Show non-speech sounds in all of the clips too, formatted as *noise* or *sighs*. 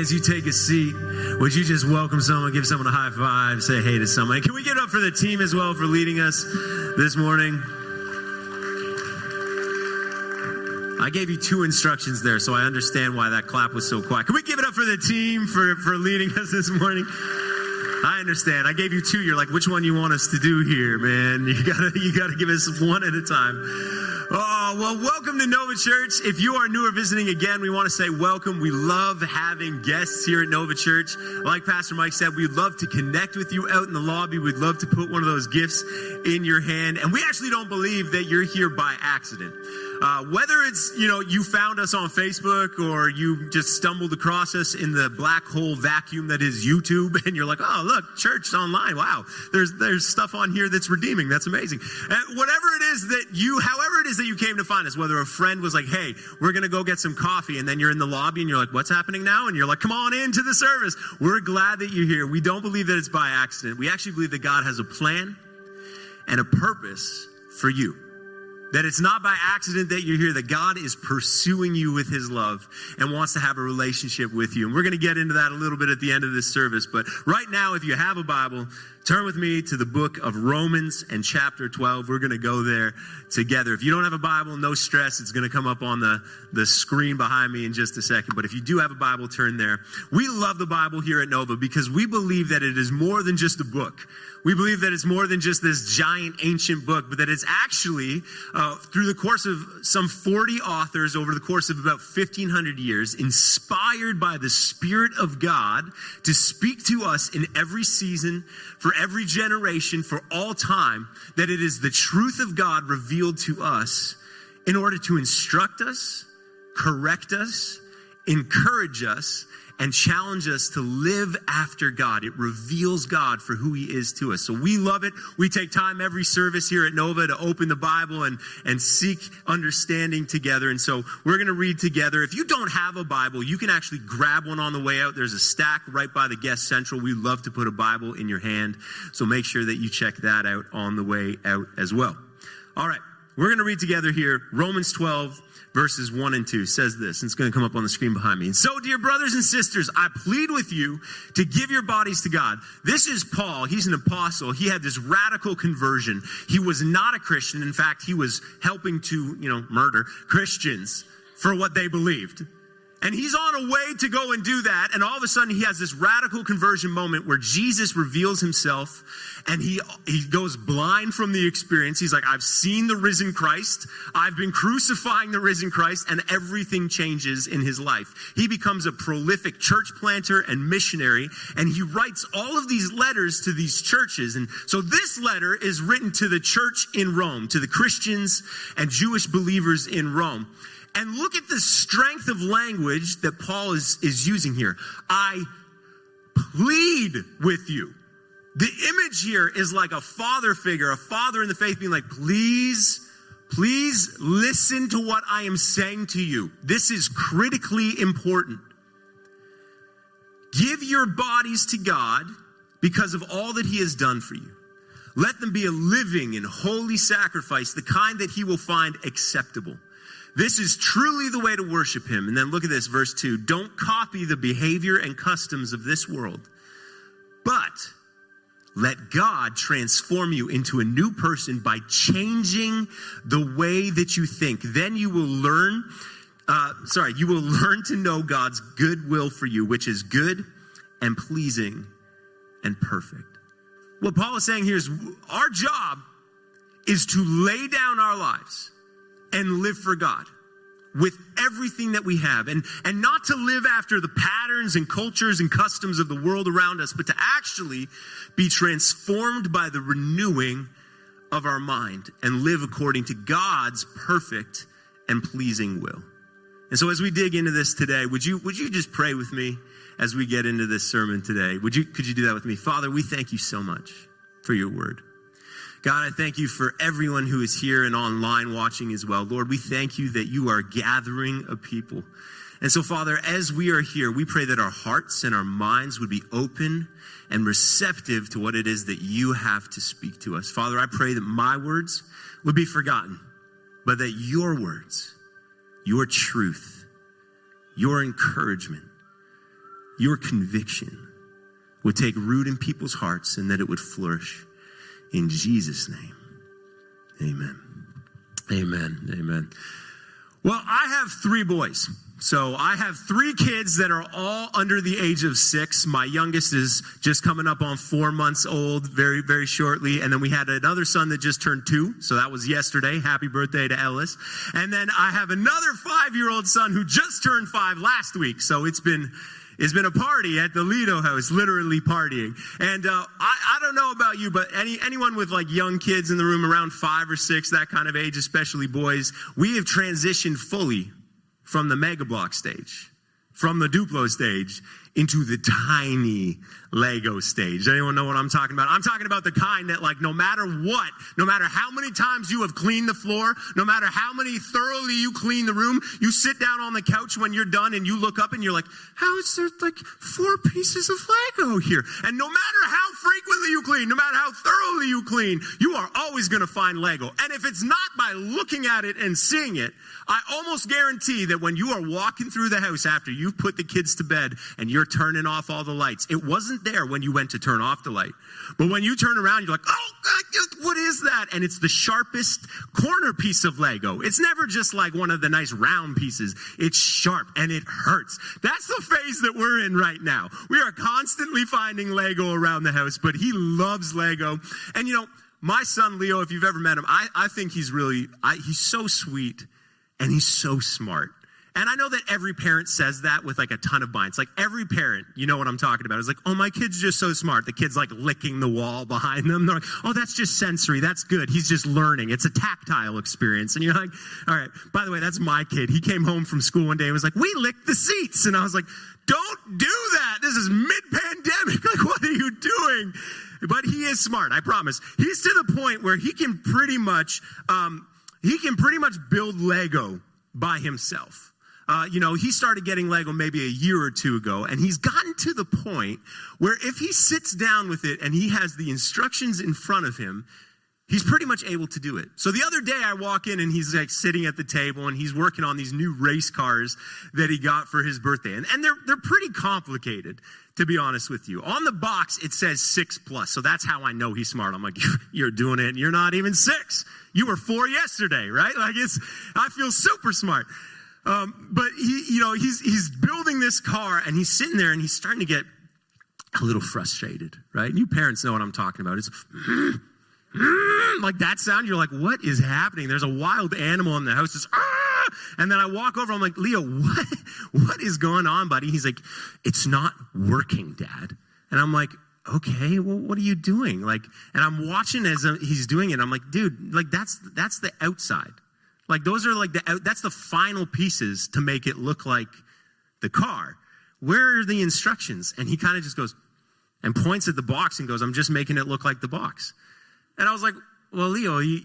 as you take a seat, would you just welcome someone, give someone a high five, say hey to someone? Can we get up for the team as well for leading us this morning? I gave you two instructions there, so I understand why that clap was so quiet. Can we give it up for the team for, for leading *laughs* us this morning? I understand. I gave you two. You're like, which one you want us to do here, man? *laughs* You gotta, you gotta give us one at a time. Oh, well, welcome to Nova Church. If you are new or visiting again, we want to say welcome. We love having guests here at Nova Church. Like Pastor Mike said, we'd love to connect with you out in the lobby. We'd love to put one of those gifts in your hand. And we actually don't believe that you're here by accident. Uh, whether it's, you know, you found us on Facebook or you just stumbled across us in the black hole vacuum that is YouTube *laughs* and you're like, oh, look, church online. Wow. There's, there's stuff on here that's redeeming. That's amazing. And whatever it is that you, however it is that you came to find us, whether a friend was like, hey, we're going to go get some coffee and then you're in the lobby and you're like, what's happening now? And you're like, come on into the service. We're glad that you're here. We don't believe that it's by accident. We actually believe that God has a plan and a purpose for you. That it's not by accident that you're here, that God is pursuing you with his love and wants to have a relationship with you. And we're going to get into that a little bit at the end of this service. But right now, if you have a Bible, turn with me to the book of Romans and chapter 12. We're going to go there together. If you don't have a Bible, no stress. It's going to come up on the, the screen behind me in just a second. But if you do have a Bible, turn there. We love the Bible here at Nova because we believe that it is more than just a book. We believe that it's more than just this giant ancient book, but that it's actually, uh, through the course of some 40 authors over the course of about 1500 years, inspired by the Spirit of God to speak to us in every season, for every generation, for all time, that it is the truth of God revealed to us in order to instruct us, correct us, encourage us, and challenge us to live after God. It reveals God for who He is to us. So we love it. We take time every service here at Nova to open the Bible and, and seek understanding together. And so we're going to read together. If you don't have a Bible, you can actually grab one on the way out. There's a stack right by the guest central. We love to put a Bible in your hand. So make sure that you check that out on the way out as well. All right. We're going to read together here Romans 12 verses 1 and 2 says this, and it's going to come up on the screen behind me. And so, dear brothers and sisters, I plead with you to give your bodies to God. This is Paul. He's an apostle. He had this radical conversion. He was not a Christian. In fact, he was helping to, you know, murder Christians for what they believed. And he's on a way to go and do that. And all of a sudden he has this radical conversion moment where Jesus reveals himself and he, he goes blind from the experience. He's like, I've seen the risen Christ. I've been crucifying the risen Christ and everything changes in his life. He becomes a prolific church planter and missionary and he writes all of these letters to these churches. And so this letter is written to the church in Rome, to the Christians and Jewish believers in Rome. And look at the strength of language that Paul is, is using here. I plead with you. The image here is like a father figure, a father in the faith being like, please, please listen to what I am saying to you. This is critically important. Give your bodies to God because of all that He has done for you. Let them be a living and holy sacrifice, the kind that He will find acceptable. This is truly the way to worship him. And then look at this, verse 2. Don't copy the behavior and customs of this world, but let God transform you into a new person by changing the way that you think. Then you will learn, uh, sorry, you will *laughs* learn to know God's good will for you, which is good and pleasing and perfect. What Paul is saying here is our job is to lay down our lives and live for God with everything that we have and and not to live after the patterns and cultures and customs of the world around us but to actually be transformed by the renewing of our mind and live according to God's perfect and pleasing will. And so as we dig into this today, would you would you just pray with me as we get into this sermon today? Would you could you do that with me? Father, we thank you so much for your word. God, I thank you for everyone who is here and online watching as well. Lord, we thank you that you are gathering a people. And so, Father, as we are here, we pray that our hearts and our minds would be open and receptive to what it is that you have to speak to us. Father, I pray that my words would be forgotten, but that your words, your truth, your encouragement, your conviction would take root in people's hearts and that it would flourish. In Jesus' name, amen. Amen. Amen. Well, I have three boys. So I have three kids that are all under the age of six. My youngest is just coming up on four months old very, very shortly. And then we had another son that just turned two. So that was yesterday. Happy birthday to Ellis. And then I have another five year old son who just turned five last week. So it's been, it's been a party at the Lido house, literally partying. And uh, I, I don't know about you, but any anyone with like young kids in the room around five or six, that kind of age, especially boys, we have transitioned fully from the mega block stage, from the Duplo stage into the tiny Lego stage. Anyone know what I'm talking about? I'm talking about the kind that like no matter what, no matter how many times you have cleaned the floor, no matter how many thoroughly you clean the room, you sit down on the couch when you're done and you look up and you're like, how is there like four pieces of Lego here? And no matter how frequently you clean, no matter how thoroughly you clean, you are always going to find Lego. And if it's not by looking at it and seeing it, I almost guarantee that when you are walking through the house after you've put the kids to bed and you're turning off all the lights, it wasn't there when you went to turn off the light. But when you turn around, you're like, oh, God, what is that? And it's the sharpest corner piece of Lego. It's never just like one of the nice round pieces. It's sharp and it hurts. That's the phase that we're in right now. We are constantly finding Lego around the house, but he loves Lego. And you know, my son Leo, if you've ever met him, I, I think he's really, I, he's so sweet and he's so smart. And I know that every parent says that with like a ton of binds. Like every parent, you know what I'm talking about. Is like, oh, my kid's just so smart. The kid's like licking the wall behind them. They're like, oh, that's just sensory. That's good. He's just learning. It's a tactile experience. And you're like, all right. By the way, that's my kid. He came home from school one day and was like, we licked the seats. And I was like, don't do that. This is mid pandemic. *laughs* Like, what are you doing? But he is smart. I promise. He's to the point where he can pretty much, um, he can pretty much build Lego by himself. Uh, you know, he started getting Lego maybe a year or two ago, and he's gotten to the point where if he sits down with it and he has the instructions in front of him, he's pretty much able to do it. So the other day I walk in and he's like sitting at the table and he's working on these new race cars that he got for his birthday. And, and they're, they're pretty complicated, to be honest with you. On the box, it says six plus. So that's how I know he's smart. I'm like, *laughs* you're doing it you're not even six. You were four yesterday, right? Like it's, I feel super smart. Um, but he, you know, he's, he's building this car and he's sitting there and he's starting to get a little frustrated, right? You parents know what I'm talking about. It's like that sound. You're like, what is happening? There's a wild animal in the house. It's, ah! And then I walk over. I'm like, Leo, what, what is going on, buddy? He's like, it's not working, Dad. And I'm like, okay, well, what are you doing? Like, and I'm watching as uh, he's doing it. I'm like, dude, like that's that's the outside. Like those are like the uh, that's the final pieces to make it look like the car. Where are the instructions? And he kind of just goes and points at the box and goes, I'm just making it look like the box. And I was like, well, Leo, you,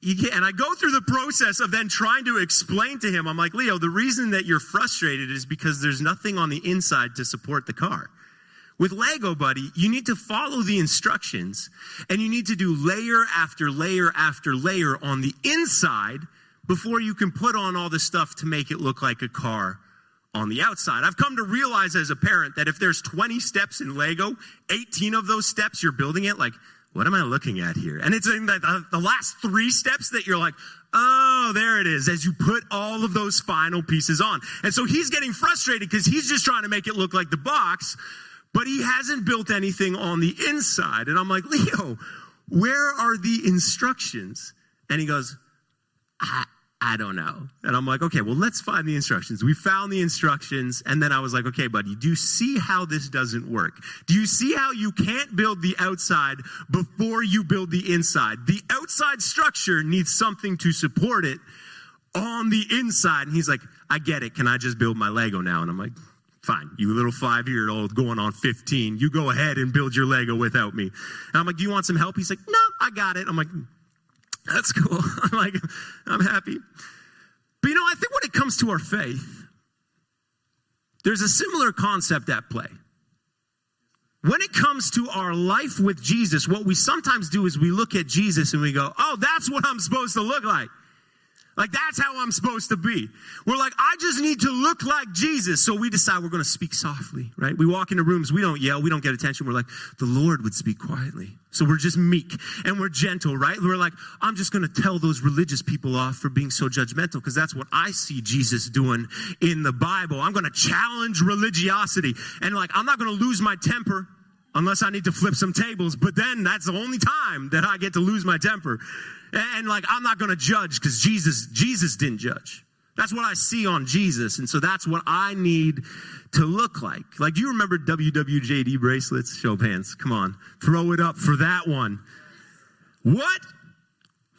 you and I go through the process of then trying to explain to him, I'm like, Leo, the reason that you're frustrated is because there's nothing on the inside to support the car. With Lego, buddy, you need to follow the instructions and you need to do layer after layer after layer on the inside before you can put on all the stuff to make it look like a car on the outside. I've come to realize as a parent that if there's 20 steps in Lego, 18 of those steps you're building it, like, what am I looking at here? And it's in the, the last three steps that you're like, oh, there it is, as you put all of those final pieces on. And so he's getting frustrated because he's just trying to make it look like the box, but he hasn't built anything on the inside. And I'm like, Leo, where are the instructions? And he goes, I, I don't know. And I'm like, okay, well, let's find the instructions. We found the instructions. And then I was like, okay, buddy, do you see how this doesn't work? Do you see how you can't build the outside before you build the inside? The outside structure needs something to support it on the inside. And he's like, I get it. Can I just build my Lego now? And I'm like, fine. You little five year old going on 15, you go ahead and build your Lego without me. And I'm like, do you want some help? He's like, no, I got it. I'm like, that's cool. *laughs* I'm like, I'm happy. But you know, I think when it comes to our faith, there's a similar concept at play. When it comes to our life with Jesus, what we sometimes do is we look at Jesus and we go, oh, that's what I'm supposed to look like. Like that's how I'm supposed to be. We're like, I just need to look like Jesus. So we decide we're going to speak softly, right? We walk into rooms, we don't yell, we don't get attention. We're like, the Lord would speak quietly. So we're just meek and we're gentle, right? We're like, I'm just going to tell those religious people off for being so judgmental because that's what I see Jesus doing in the Bible. I'm going to challenge religiosity and like, I'm not going to lose my temper unless I need to flip some tables, but then that's the only time that I get to lose my temper. And like, I'm not going to judge because Jesus, Jesus didn't judge. That's what I see on Jesus. And so that's what I need to look like. Like, you remember WWJD bracelets? Show of hands. Come on. Throw it up for that one. What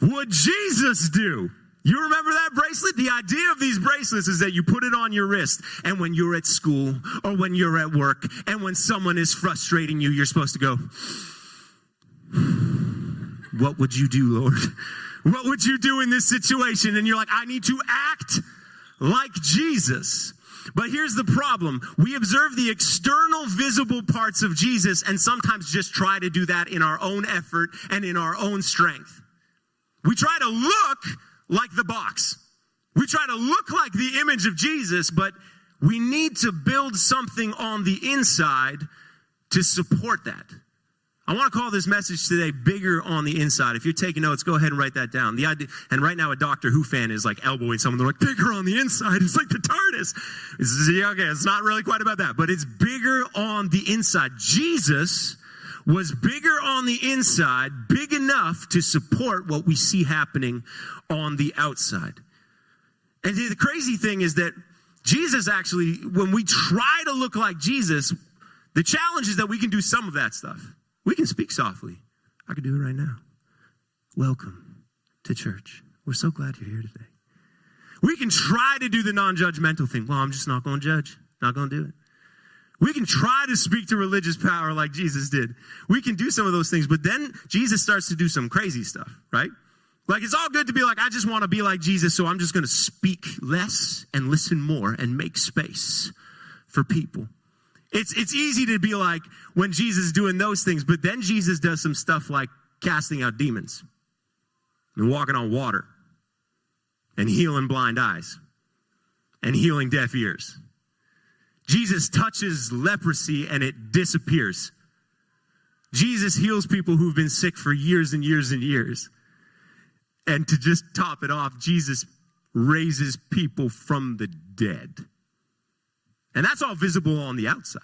would Jesus do? You remember that bracelet? The idea of these bracelets is that you put it on your wrist, and when you're at school or when you're at work, and when someone is frustrating you, you're supposed to go, What would you do, Lord? What would you do in this situation? And you're like, I need to act like Jesus. But here's the problem. We observe the external visible parts of Jesus and sometimes just try to do that in our own effort and in our own strength. We try to look like the box. We try to look like the image of Jesus, but we need to build something on the inside to support that. I want to call this message today bigger on the inside. If you're taking notes, go ahead and write that down. The idea, and right now a Doctor Who fan is like elbowing someone. They're like, bigger on the inside. *laughs* It's like the TARDIS. It's, okay, it's not really quite about that, but it's bigger on the inside. Jesus was bigger on the inside, big enough to support what we see happening on the outside. And the crazy thing is that Jesus actually, when we try to look like Jesus, the challenge is that we can do some of that stuff. We can speak softly. I can do it right now. Welcome to church. We're so glad you're here today. We can try to do the non judgmental thing. Well, I'm just not going to judge, not going to do it. We can try to speak to religious power like Jesus did. We can do some of those things, but then Jesus starts to do some crazy stuff, right? Like it's all good to be like, I just want to be like Jesus, so I'm just going to speak less and listen more and make space for people. It's, it's easy to be like when Jesus is doing those things, but then Jesus does some stuff like casting out demons and walking on water and healing blind eyes and healing deaf ears. Jesus touches leprosy and it disappears. Jesus heals people who've been sick for years and years and years. And to just top it off, Jesus raises people from the dead. And that's all visible on the outside.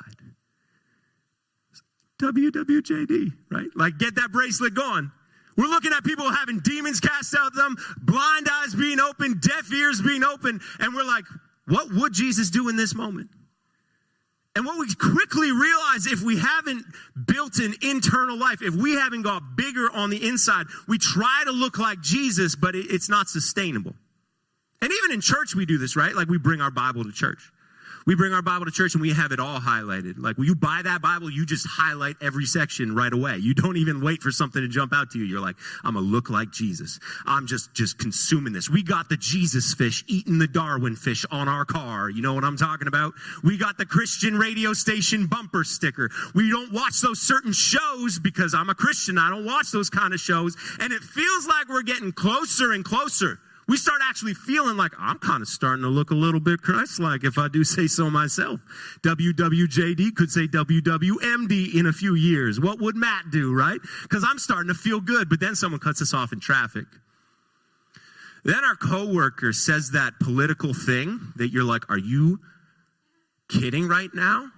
WWJD, right? Like, get that bracelet going. We're looking at people having demons cast out of them, blind eyes being open, deaf ears being open, and we're like, what would Jesus do in this moment? And what we quickly realize if we haven't built an internal life, if we haven't got bigger on the inside, we try to look like Jesus, but it's not sustainable. And even in church, we do this, right? Like we bring our Bible to church. We bring our Bible to church and we have it all highlighted. Like when you buy that Bible, you just highlight every section right away. You don't even wait for something to jump out to you. You're like, I'm gonna look like Jesus. I'm just just consuming this. We got the Jesus fish eating the Darwin fish on our car. You know what I'm talking about? We got the Christian radio station bumper sticker. We don't watch those certain shows because I'm a Christian. I don't watch those kind of shows. And it feels like we're getting closer and closer we start actually feeling like I'm kind of starting to look a little bit Christ like if I do say so myself. WWJD could say WWMD in a few years. What would Matt do, right? Because I'm starting to feel good, but then someone cuts us off in traffic. Then our coworker says that political thing that you're like, are you kidding right now?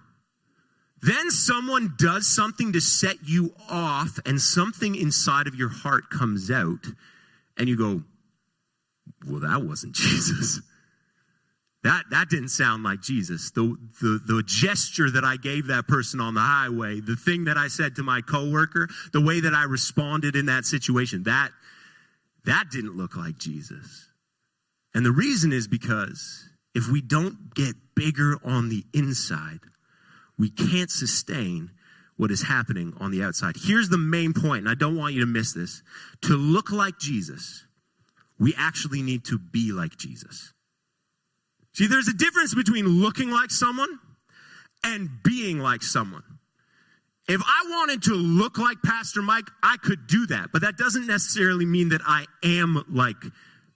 Then someone does something to set you off, and something inside of your heart comes out, and you go, well, that wasn't *laughs* Jesus. That, that didn't sound like Jesus. The, the, the gesture that I gave that person on the highway, the thing that I said to my coworker, the way that I responded in that situation, that, that didn't look like Jesus. And the reason is because if we don't get bigger on the inside, we can't sustain what is happening on the outside. Here's the main point, and I don't want you to miss this. To look like Jesus, we actually need to be like Jesus. See, there's a difference between looking like someone and being like someone. If I wanted to look like Pastor Mike, I could do that, but that doesn't necessarily mean that I am like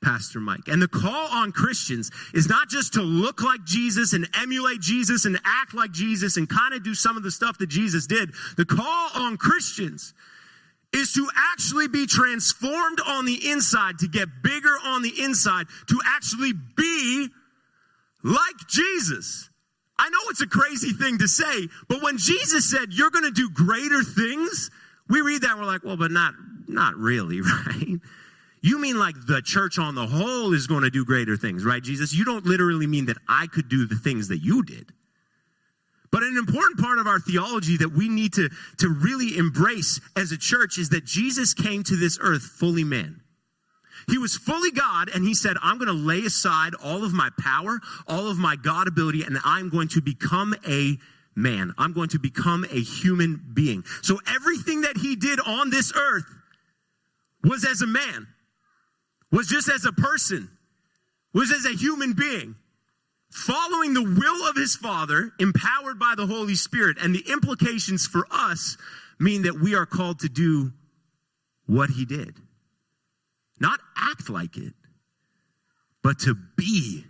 Pastor Mike. And the call on Christians is not just to look like Jesus and emulate Jesus and act like Jesus and kind of do some of the stuff that Jesus did. The call on Christians is to actually be transformed on the inside, to get bigger on the inside, to actually be like Jesus. I know it's a crazy thing to say, but when Jesus said, You're going to do greater things, we read that and we're like, Well, but not, not really, *laughs* right? You mean like the church on the whole is going to do greater things, right, Jesus? You don't literally mean that I could do the things that you did. But an important part of our theology that we need to, to really embrace as a church is that Jesus came to this earth fully man. He was fully God, and he said, I'm going to lay aside all of my power, all of my God ability, and I'm going to become a man. I'm going to become a human being. So everything that he did on this earth was as a man was just as a person, was as a human being, following the will of his Father, empowered by the Holy Spirit. And the implications for us mean that we are called to do what he did. Not act like it, but to be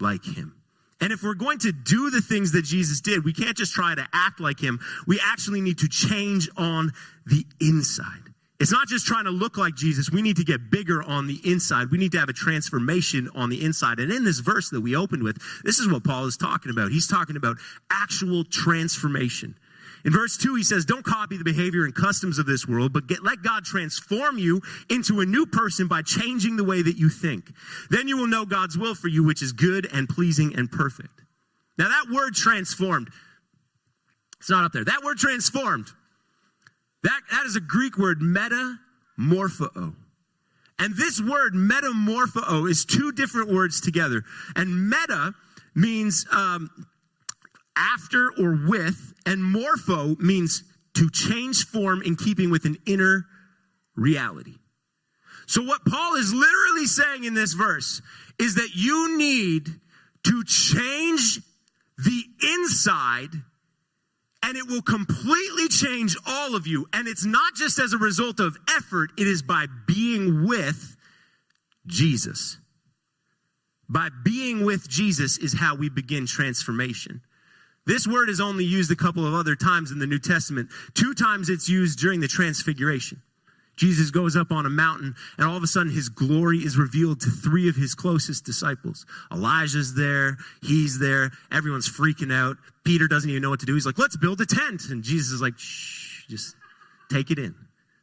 like him. And if we're going to do the things that Jesus did, we can't just try to act like him. We actually need to change on the inside. It's not just trying to look like Jesus. We need to get bigger on the inside. We need to have a transformation on the inside. And in this verse that we opened with, this is what Paul is talking about. He's talking about actual transformation. In verse 2, he says, Don't copy the behavior and customs of this world, but get, let God transform you into a new person by changing the way that you think. Then you will know God's will for you, which is good and pleasing and perfect. Now, that word transformed, it's not up there. That word transformed that, that is a Greek word, metamorpho. And this word, metamorpho, is two different words together. And meta means um, after or with, and morpho means to change form in keeping with an inner reality. So, what Paul is literally saying in this verse is that you need to change the inside and it will completely change all of you. And it's not just as a result of effort, it is by being with Jesus. By being with Jesus is how we begin transformation. This word is only used a couple of other times in the New Testament. Two times it's used during the transfiguration. Jesus goes up on a mountain, and all of a sudden his glory is revealed to three of his closest disciples. Elijah's there, he's there, everyone's freaking out. Peter doesn't even know what to do. He's like, let's build a tent. And Jesus is like, shh, just take it in.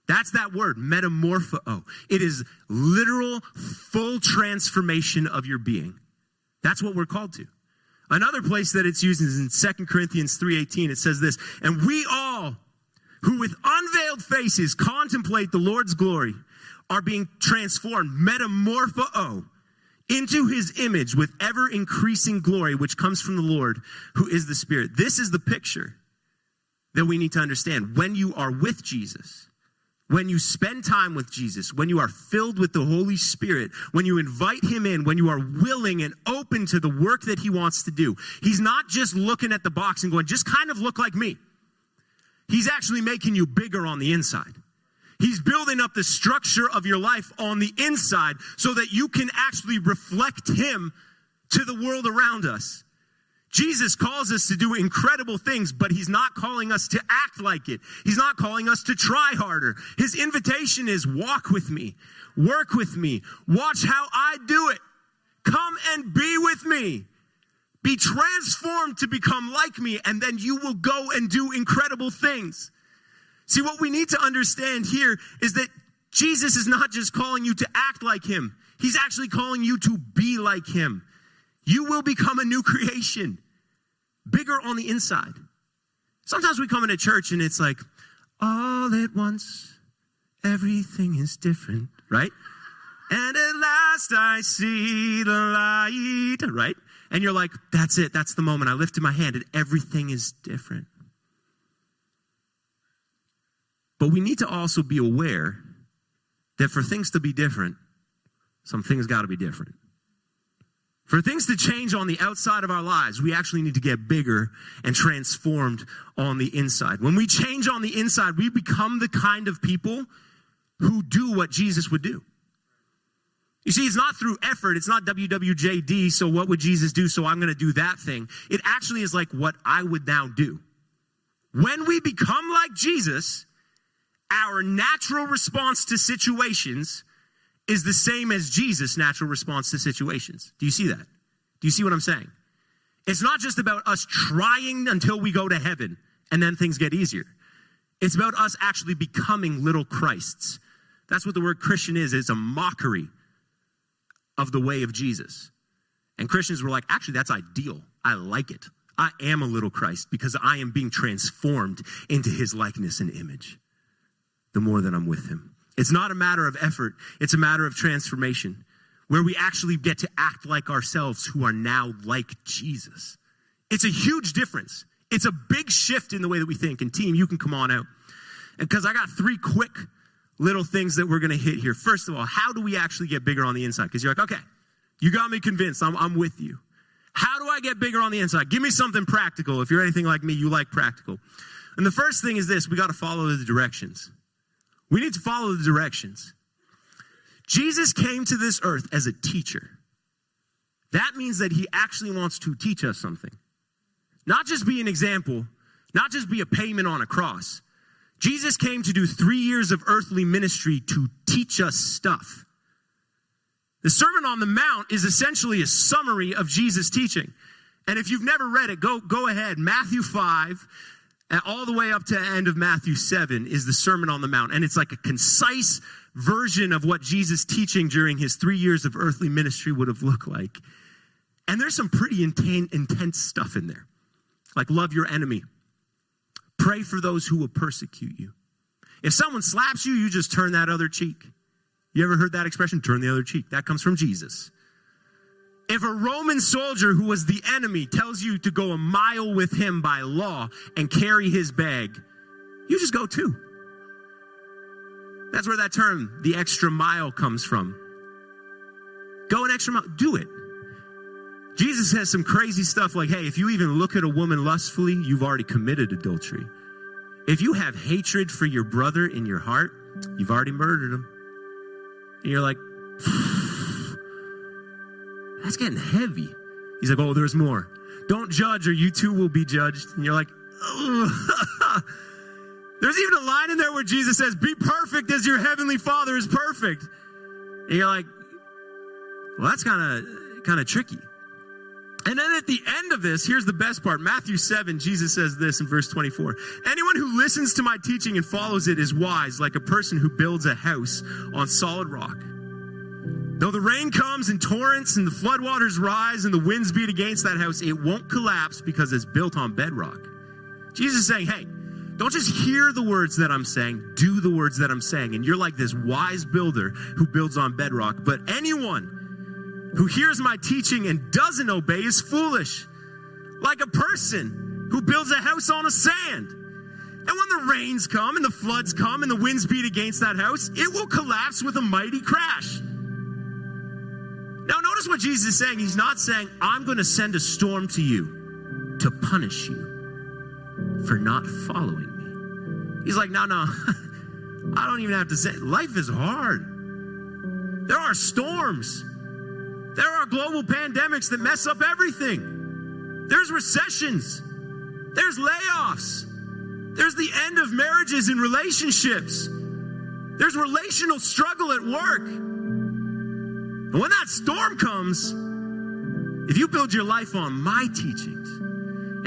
That's that word, metamorpho. It is literal, full transformation of your being. That's what we're called to. Another place that it's used is in 2 Corinthians 3.18. It says this, and we all who with unveiled faces contemplate the Lord's glory are being transformed, metamorpho, into his image with ever increasing glory, which comes from the Lord, who is the Spirit. This is the picture that we need to understand. When you are with Jesus, when you spend time with Jesus, when you are filled with the Holy Spirit, when you invite Him in, when you are willing and open to the work that He wants to do, He's not just looking at the box and going, just kind of look like me. He's actually making you bigger on the inside. He's building up the structure of your life on the inside so that you can actually reflect Him to the world around us. Jesus calls us to do incredible things, but He's not calling us to act like it. He's not calling us to try harder. His invitation is walk with me, work with me, watch how I do it. Come and be with me. Be transformed to become like me, and then you will go and do incredible things. See, what we need to understand here is that Jesus is not just calling you to act like him, he's actually calling you to be like him. You will become a new creation, bigger on the inside. Sometimes we come into church and it's like, all at once, everything is different, right? And at last I see the light, right? And you're like, that's it, that's the moment. I lifted my hand and everything is different. But we need to also be aware that for things to be different, some things got to be different. For things to change on the outside of our lives, we actually need to get bigger and transformed on the inside. When we change on the inside, we become the kind of people who do what Jesus would do. You see, it's not through effort. It's not WWJD. So what would Jesus do? So I'm going to do that thing. It actually is like what I would now do. When we become like Jesus, our natural response to situations is the same as Jesus' natural response to situations. Do you see that? Do you see what I'm saying? It's not just about us trying until we go to heaven and then things get easier. It's about us actually becoming little Christs. That's what the word Christian is. It's a mockery of the way of Jesus. And Christians were like, actually, that's ideal. I like it. I am a little Christ because I am being transformed into his likeness and image the more that I'm with him. It's not a matter of effort, it's a matter of transformation where we actually get to act like ourselves who are now like Jesus. It's a huge difference. It's a big shift in the way that we think. And team, you can come on out. Because I got three quick little things that we're going to hit here. First of all, how do we actually get bigger on the inside? Because you're like, okay, you got me convinced. I'm, I'm with you. How do I get bigger on the inside? Give me something practical. If you're anything like me, you like practical. And the first thing is this we got to follow the directions. We need to follow the directions. Jesus came to this earth as a teacher. That means that he actually wants to teach us something. Not just be an example, not just be a payment on a cross. Jesus came to do three years of earthly ministry to teach us stuff. The Sermon on the Mount is essentially a summary of Jesus' teaching. And if you've never read it, go, go ahead. Matthew 5, and all the way up to the end of Matthew 7 is the Sermon on the Mount. And it's like a concise version of what Jesus' teaching during his three years of earthly ministry would have looked like. And there's some pretty intense stuff in there. Like, love your enemy, pray for those who will persecute you. If someone slaps you, you just turn that other cheek. You ever heard that expression? Turn the other cheek. That comes from Jesus. If a Roman soldier who was the enemy tells you to go a mile with him by law and carry his bag, you just go too. That's where that term, the extra mile, comes from. Go an extra mile, do it. Jesus has some crazy stuff like, hey, if you even look at a woman lustfully, you've already committed adultery. If you have hatred for your brother in your heart, you've already murdered him. And you're like, *sighs* that's getting heavy. He's like, oh, there's more. Don't judge or you too will be judged. And you're like, *laughs* there's even a line in there where Jesus says, be perfect as your heavenly father is perfect. And you're like, well, that's kind of kind of tricky. And then at the end of this, here's the best part. Matthew 7, Jesus says this in verse 24. Anyone who listens to my teaching and follows it is wise, like a person who builds a house on solid rock. Though the rain comes in torrents and the floodwaters rise and the winds beat against that house, it won't collapse because it's built on bedrock. Jesus is saying, hey, don't just hear the words that I'm saying, do the words that I'm saying. And you're like this wise builder who builds on bedrock. But anyone who hears my teaching and doesn't obey is foolish, like a person who builds a house on a sand. And when the rains come and the floods come and the winds beat against that house, it will collapse with a mighty crash. Now, notice what Jesus is saying. He's not saying, I'm going to send a storm to you to punish you for not following me. He's like, no, no, *laughs* I don't even have to say, life is hard. There are storms, there are global pandemics that mess up everything. There's recessions, there's layoffs, there's the end of marriages and relationships, there's relational struggle at work. And when that storm comes, if you build your life on my teachings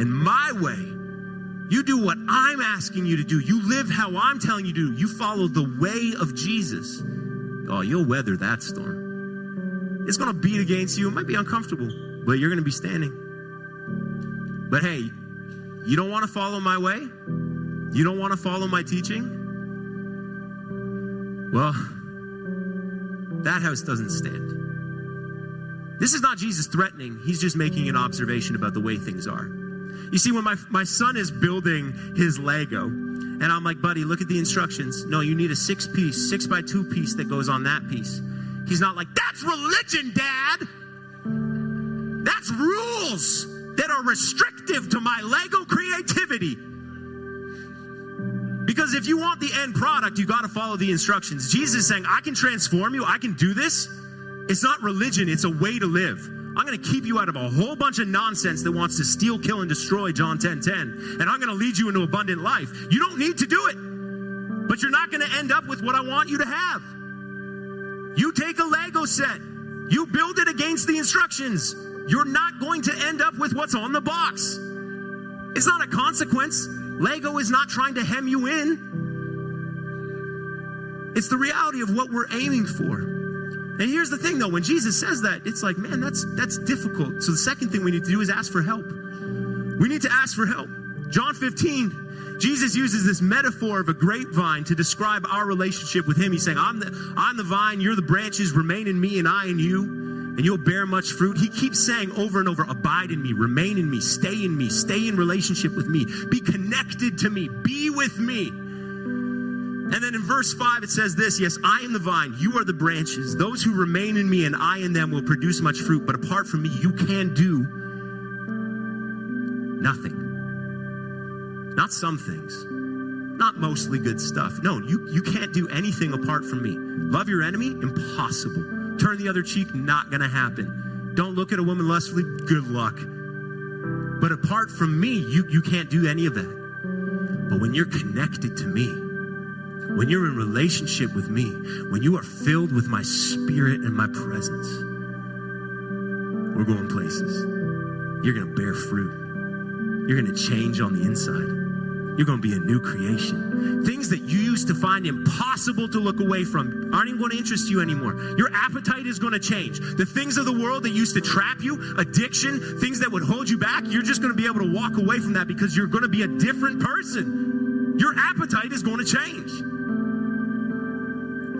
and my way, you do what I'm asking you to do. You live how I'm telling you to do. You follow the way of Jesus. Oh, you'll weather that storm. It's going to beat against you. It might be uncomfortable, but you're going to be standing. But hey, you don't want to follow my way? You don't want to follow my teaching? Well, that house doesn't stand. This is not Jesus threatening, he's just making an observation about the way things are. You see, when my, my son is building his Lego, and I'm like, buddy, look at the instructions. No, you need a six piece, six by two piece that goes on that piece. He's not like, that's religion, dad. That's rules that are restrictive to my Lego creativity. Because if you want the end product, you got to follow the instructions. Jesus is saying, I can transform you, I can do this It's not religion, it's a way to live. I'm going to keep you out of a whole bunch of nonsense that wants to steal, kill, and destroy John 10 10. And I'm going to lead you into abundant life. You don't need to do it, but you're not going to end up with what I want you to have. You take a Lego set, you build it against the instructions. You're not going to end up with what's on the box. It's not a consequence. Lego is not trying to hem you in. It's the reality of what we're aiming for. And here's the thing though, when Jesus says that, it's like, man, that's that's difficult. So the second thing we need to do is ask for help. We need to ask for help. John 15, Jesus uses this metaphor of a grapevine to describe our relationship with him. He's saying, I'm the I'm the vine, you're the branches, remain in me and I in you, and you'll bear much fruit. He keeps saying over and over, abide in me, remain in me, stay in me, stay in relationship with me, be connected to me, be with me. And then in verse 5, it says this Yes, I am the vine, you are the branches. Those who remain in me and I in them will produce much fruit, but apart from me, you can do nothing. Not some things, not mostly good stuff. No, you, you can't do anything apart from me. Love your enemy? Impossible. Turn the other cheek? Not going to happen. Don't look at a woman lustfully? Good luck. But apart from me, you, you can't do any of that. But when you're connected to me, when you're in relationship with me, when you are filled with my spirit and my presence, we're going places. You're going to bear fruit. You're going to change on the inside. You're going to be a new creation. Things that you used to find impossible to look away from aren't even going to interest you anymore. Your appetite is going to change. The things of the world that used to trap you, addiction, things that would hold you back, you're just going to be able to walk away from that because you're going to be a different person. Your appetite is going to change.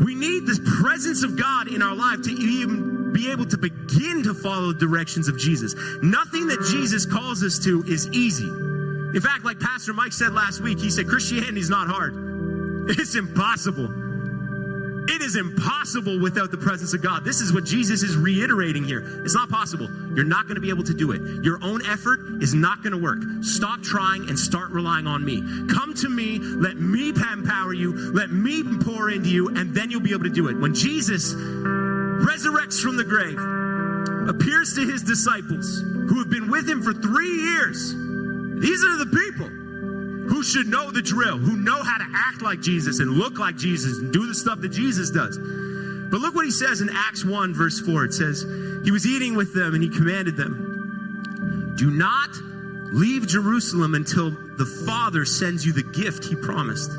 We need this presence of God in our life to even be able to begin to follow the directions of Jesus. Nothing that Jesus calls us to is easy. In fact, like Pastor Mike said last week, he said Christianity is not hard. It's impossible. It is impossible without the presence of God. This is what Jesus is reiterating here. It's not possible. You're not going to be able to do it. Your own effort is not going to work. Stop trying and start relying on me. Come to me, let me empower you, let me pour into you, and then you'll be able to do it. When Jesus resurrects from the grave, appears to his disciples who have been with him for three years, these are the people who should know the drill, who know how to act like Jesus and look like Jesus and do the stuff that Jesus does. But look what he says in Acts 1, verse 4. It says, He was eating with them and he commanded them, Do not leave Jerusalem until the Father sends you the gift he promised.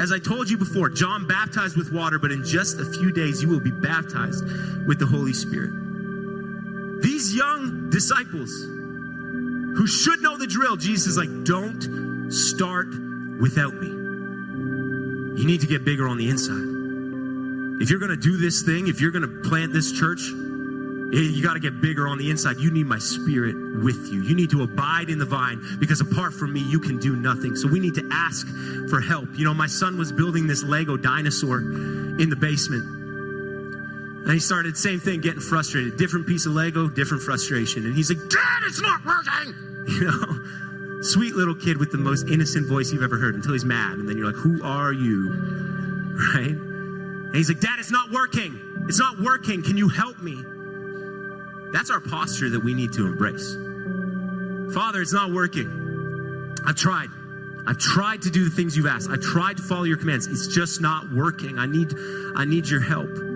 As I told you before, John baptized with water, but in just a few days you will be baptized with the Holy Spirit. These young disciples who should know the drill, Jesus is like, don't start without me. You need to get bigger on the inside. If you're going to do this thing, if you're going to plant this church, eh, you got to get bigger on the inside. You need my spirit with you. You need to abide in the vine because apart from me, you can do nothing. So we need to ask for help. You know, my son was building this Lego dinosaur in the basement. And he started, same thing, getting frustrated. Different piece of Lego, different frustration. And he's like, Dad, it's not working. *laughs* You know? Sweet little kid with the most innocent voice you've ever heard until he's mad. And then you're like, Who are you? *laughs* Right? And he's like, Dad, it's not working. It's not working. Can you help me? That's our posture that we need to embrace. Father, it's not working. I've tried. I've tried to do the things you've asked. I tried to follow your commands. It's just not working. I need I need your help.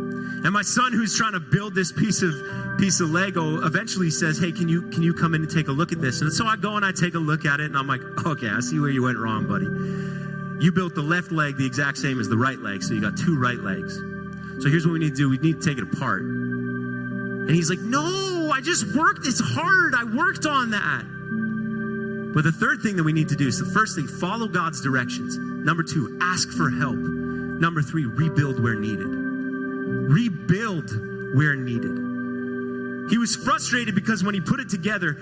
And my son, who's trying to build this piece of piece of Lego, eventually says, "Hey, can you can you come in and take a look at this?" And so I go and I take a look at it, and I'm like, "Okay, I see where you went wrong, buddy. You built the left leg the exact same as the right leg, so you got two right legs. So here's what we need to do: we need to take it apart." And he's like, "No, I just worked. It's hard. I worked on that." But the third thing that we need to do is the first thing, follow God's directions. Number two, ask for help. Number three, rebuild where needed rebuild where needed. He was frustrated because when he put it together,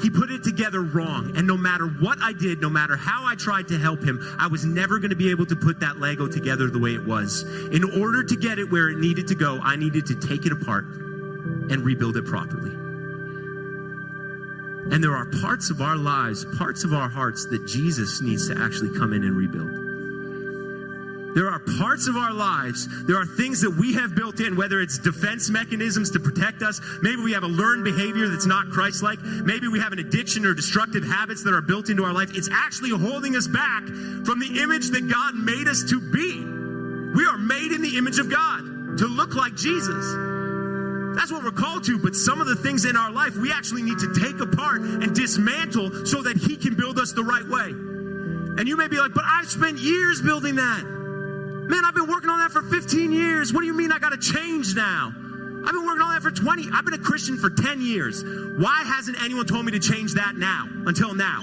he put it together wrong. And no matter what I did, no matter how I tried to help him, I was never going to be able to put that Lego together the way it was. In order to get it where it needed to go, I needed to take it apart and rebuild it properly. And there are parts of our lives, parts of our hearts that Jesus needs to actually come in and rebuild. There are parts of our lives, there are things that we have built in, whether it's defense mechanisms to protect us, maybe we have a learned behavior that's not Christ like, maybe we have an addiction or destructive habits that are built into our life. It's actually holding us back from the image that God made us to be. We are made in the image of God to look like Jesus. That's what we're called to, but some of the things in our life we actually need to take apart and dismantle so that He can build us the right way. And you may be like, but I've spent years building that. Man, I've been working on that for 15 years. What do you mean I got to change now? I've been working on that for 20. I've been a Christian for 10 years. Why hasn't anyone told me to change that now, until now?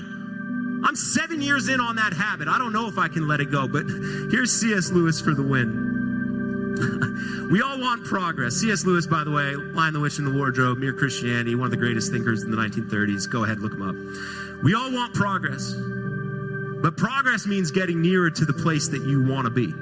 I'm seven years in on that habit. I don't know if I can let it go, but here's C.S. Lewis for the win. *laughs* we all want progress. C.S. Lewis, by the way, Lion, the Witch, in the Wardrobe, Mere Christianity, one of the greatest thinkers in the 1930s. Go ahead, look him up. We all want progress, but progress means getting nearer to the place that you want to be.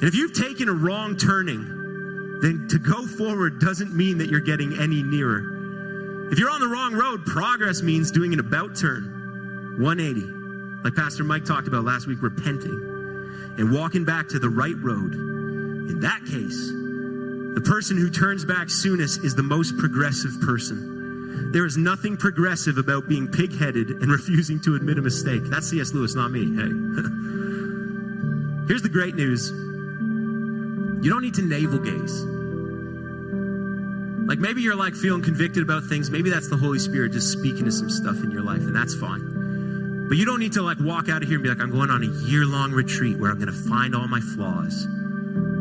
And if you've taken a wrong turning, then to go forward doesn't mean that you're getting any nearer. If you're on the wrong road, progress means doing an about turn, 180. Like Pastor Mike talked about last week, repenting and walking back to the right road. In that case, the person who turns back soonest is the most progressive person. There is nothing progressive about being pig headed and *laughs* refusing to admit a mistake. That's C.S. Lewis, not me. Hey. *laughs* Here's the great news you don't need to navel gaze. Like maybe you're like feeling convicted about things. Maybe that's the Holy Spirit just speaking to some stuff in your life, and that's fine. But you don't need to like walk out of here and be like, I'm going on a year long retreat where I'm going to find all my flaws.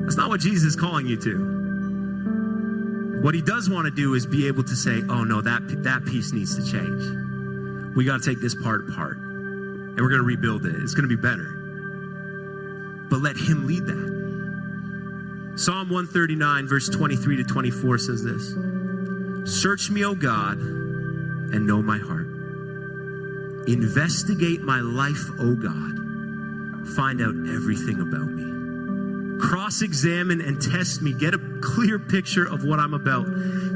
That's not what Jesus is calling you to. What he does want to do is be able to say, oh no, that, that piece needs to change. We got to take this part apart and we're going to rebuild it. It's going to be better. But let him lead that. Psalm 139, verse 23 to 24 says this Search me, O God, and know my heart. Investigate my life, O God. Find out everything about me. Cross examine and test me. Get a clear picture of what I'm about.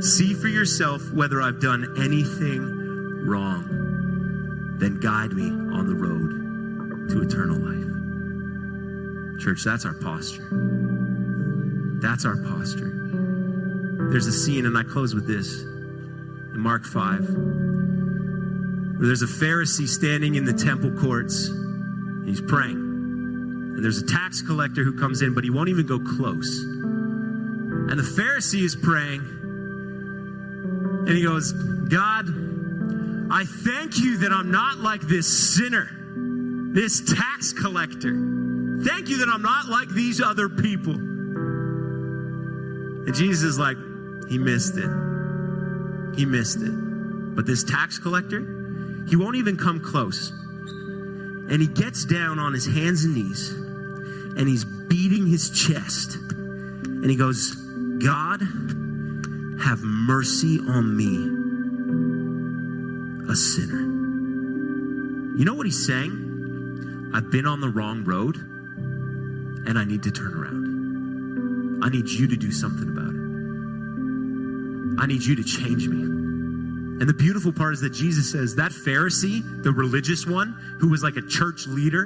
See for yourself whether I've done anything wrong. Then guide me on the road to eternal life. Church, that's our posture. That's our posture. There's a scene, and I close with this in Mark 5, where there's a Pharisee standing in the temple courts. He's praying. And there's a tax collector who comes in, but he won't even go close. And the Pharisee is praying, and he goes, God, I thank you that I'm not like this sinner, this tax collector. Thank you that I'm not like these other people. And Jesus is like, he missed it. He missed it. But this tax collector, he won't even come close. And he gets down on his hands and knees and he's beating his chest. And he goes, God, have mercy on me, a sinner. You know what he's saying? I've been on the wrong road and I need to turn around. I need you to do something about it. I need you to change me. And the beautiful part is that Jesus says that Pharisee, the religious one, who was like a church leader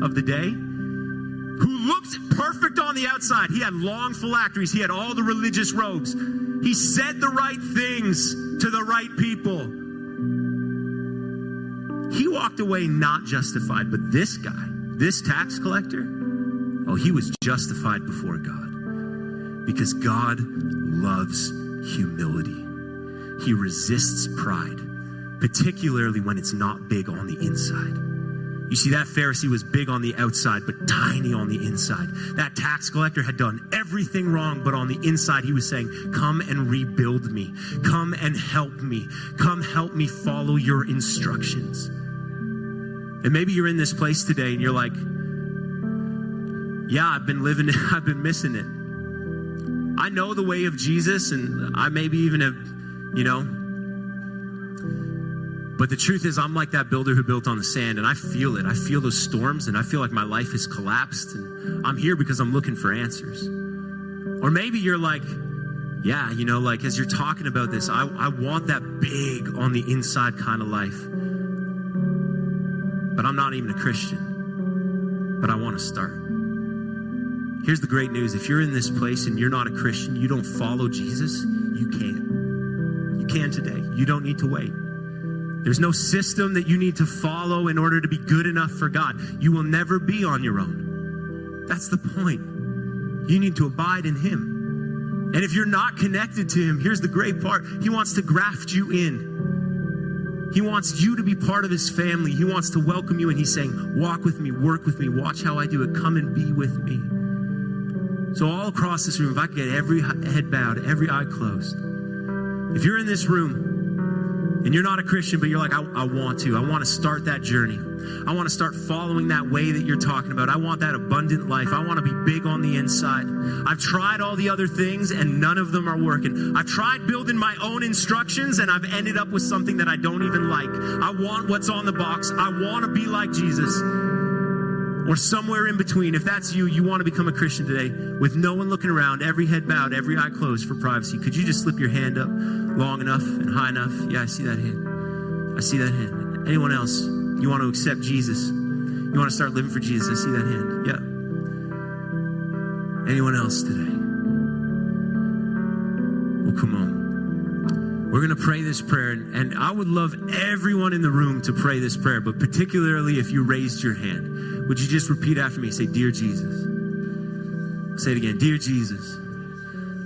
of the day, who looked perfect on the outside, he had long phylacteries, he had all the religious robes, he said the right things to the right people. He walked away not justified, but this guy, this tax collector, oh, he was justified before God because God loves humility. He resists pride, particularly when it's not big on the inside. You see, that Pharisee was big on the outside, but tiny on the inside. That tax collector had done everything wrong, but on the inside, he was saying, Come and rebuild me. Come and help me. Come help me follow your instructions. And maybe you're in this place today and you're like, Yeah, I've been living *laughs* I've been missing it. I know the way of Jesus, and I maybe even have, you know. But the truth is, I'm like that builder who built on the sand, and I feel it. I feel those storms, and I feel like my life has collapsed, and I'm here because I'm looking for answers. Or maybe you're like, yeah, you know, like as you're talking about this, I, I want that big on the inside kind of life. But I'm not even a Christian. But I want to start. Here's the great news if you're in this place and you're not a Christian, you don't follow Jesus, you can. You can today. You don't need to wait. There's no system that you need to follow in order to be good enough for God. You will never be on your own. That's the point. You need to abide in Him. And if you're not connected to Him, here's the great part He wants to graft you in. He wants you to be part of His family. He wants to welcome you, and He's saying, Walk with me, work with me, watch how I do it, come and be with me. So, all across this room, if I could get every head bowed, every eye closed, if you're in this room, and you're not a Christian, but you're like, I, I, want to. I want to start that journey. I want to start following that way that you're talking about. I want that abundant life. I want to be big on the inside. I've tried all the other things and none of them are working. I've tried building my own instructions and I've ended up with something that I don't even like. I want what's on the box. I want to be like Jesus or somewhere in between. If that's you, you want to become a Christian today with no one looking around, every head bowed, every eye closed for privacy. Could you just slip your hand up long enough and high enough? Yeah, I see that hand. I see that hand. Anyone else? You want to accept Jesus? You want to start living for Jesus? I see that hand. Yeah. Anyone else today? Well, come on. We're going to pray this prayer, and I would love everyone in the room to pray this prayer, but particularly if you raised your hand. Would you just repeat after me? Say, Dear Jesus. Say it again. Dear Jesus,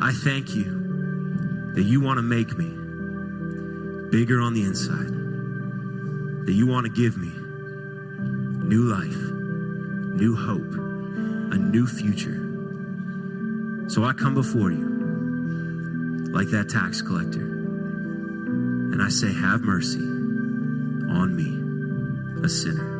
I thank you that you want to make me bigger on the inside, that you want to give me new life, new hope, a new future. So I come before you like that tax collector, and I say, Have mercy on me, a sinner.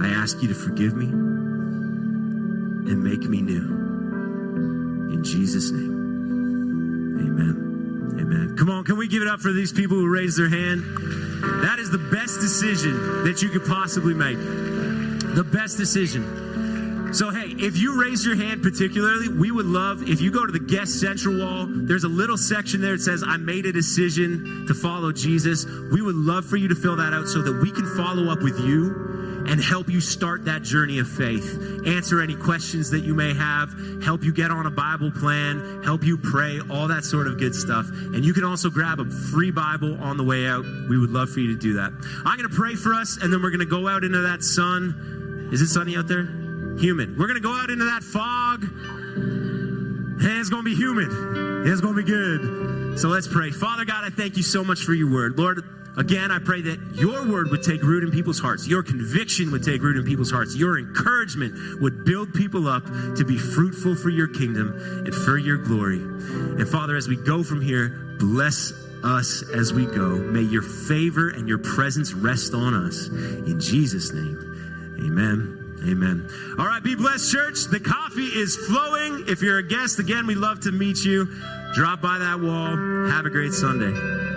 I ask you to forgive me and make me new. In Jesus' name, amen. Amen. Come on, can we give it up for these people who raised their hand? That is the best decision that you could possibly make. The best decision. So, hey, if you raise your hand particularly, we would love if you go to the guest central wall. There's a little section there that says, I made a decision to follow Jesus. We would love for you to fill that out so that we can follow up with you and help you start that journey of faith. Answer any questions that you may have, help you get on a Bible plan, help you pray, all that sort of good stuff. And you can also grab a free Bible on the way out. We would love for you to do that. I'm going to pray for us, and then we're going to go out into that sun. Is it sunny out there? Humid. We're going to go out into that fog, and it's going to be humid. It's going to be good. So let's pray. Father God, I thank you so much for your word. Lord, Again, I pray that your word would take root in people's hearts. Your conviction would take root in people's hearts. Your encouragement would build people up to be fruitful for your kingdom and for your glory. And Father, as we go from here, bless us as we go. May your favor and your presence rest on us. In Jesus' name, amen. Amen. All right, be blessed, church. The coffee is flowing. If you're a guest, again, we love to meet you. Drop by that wall. Have a great Sunday.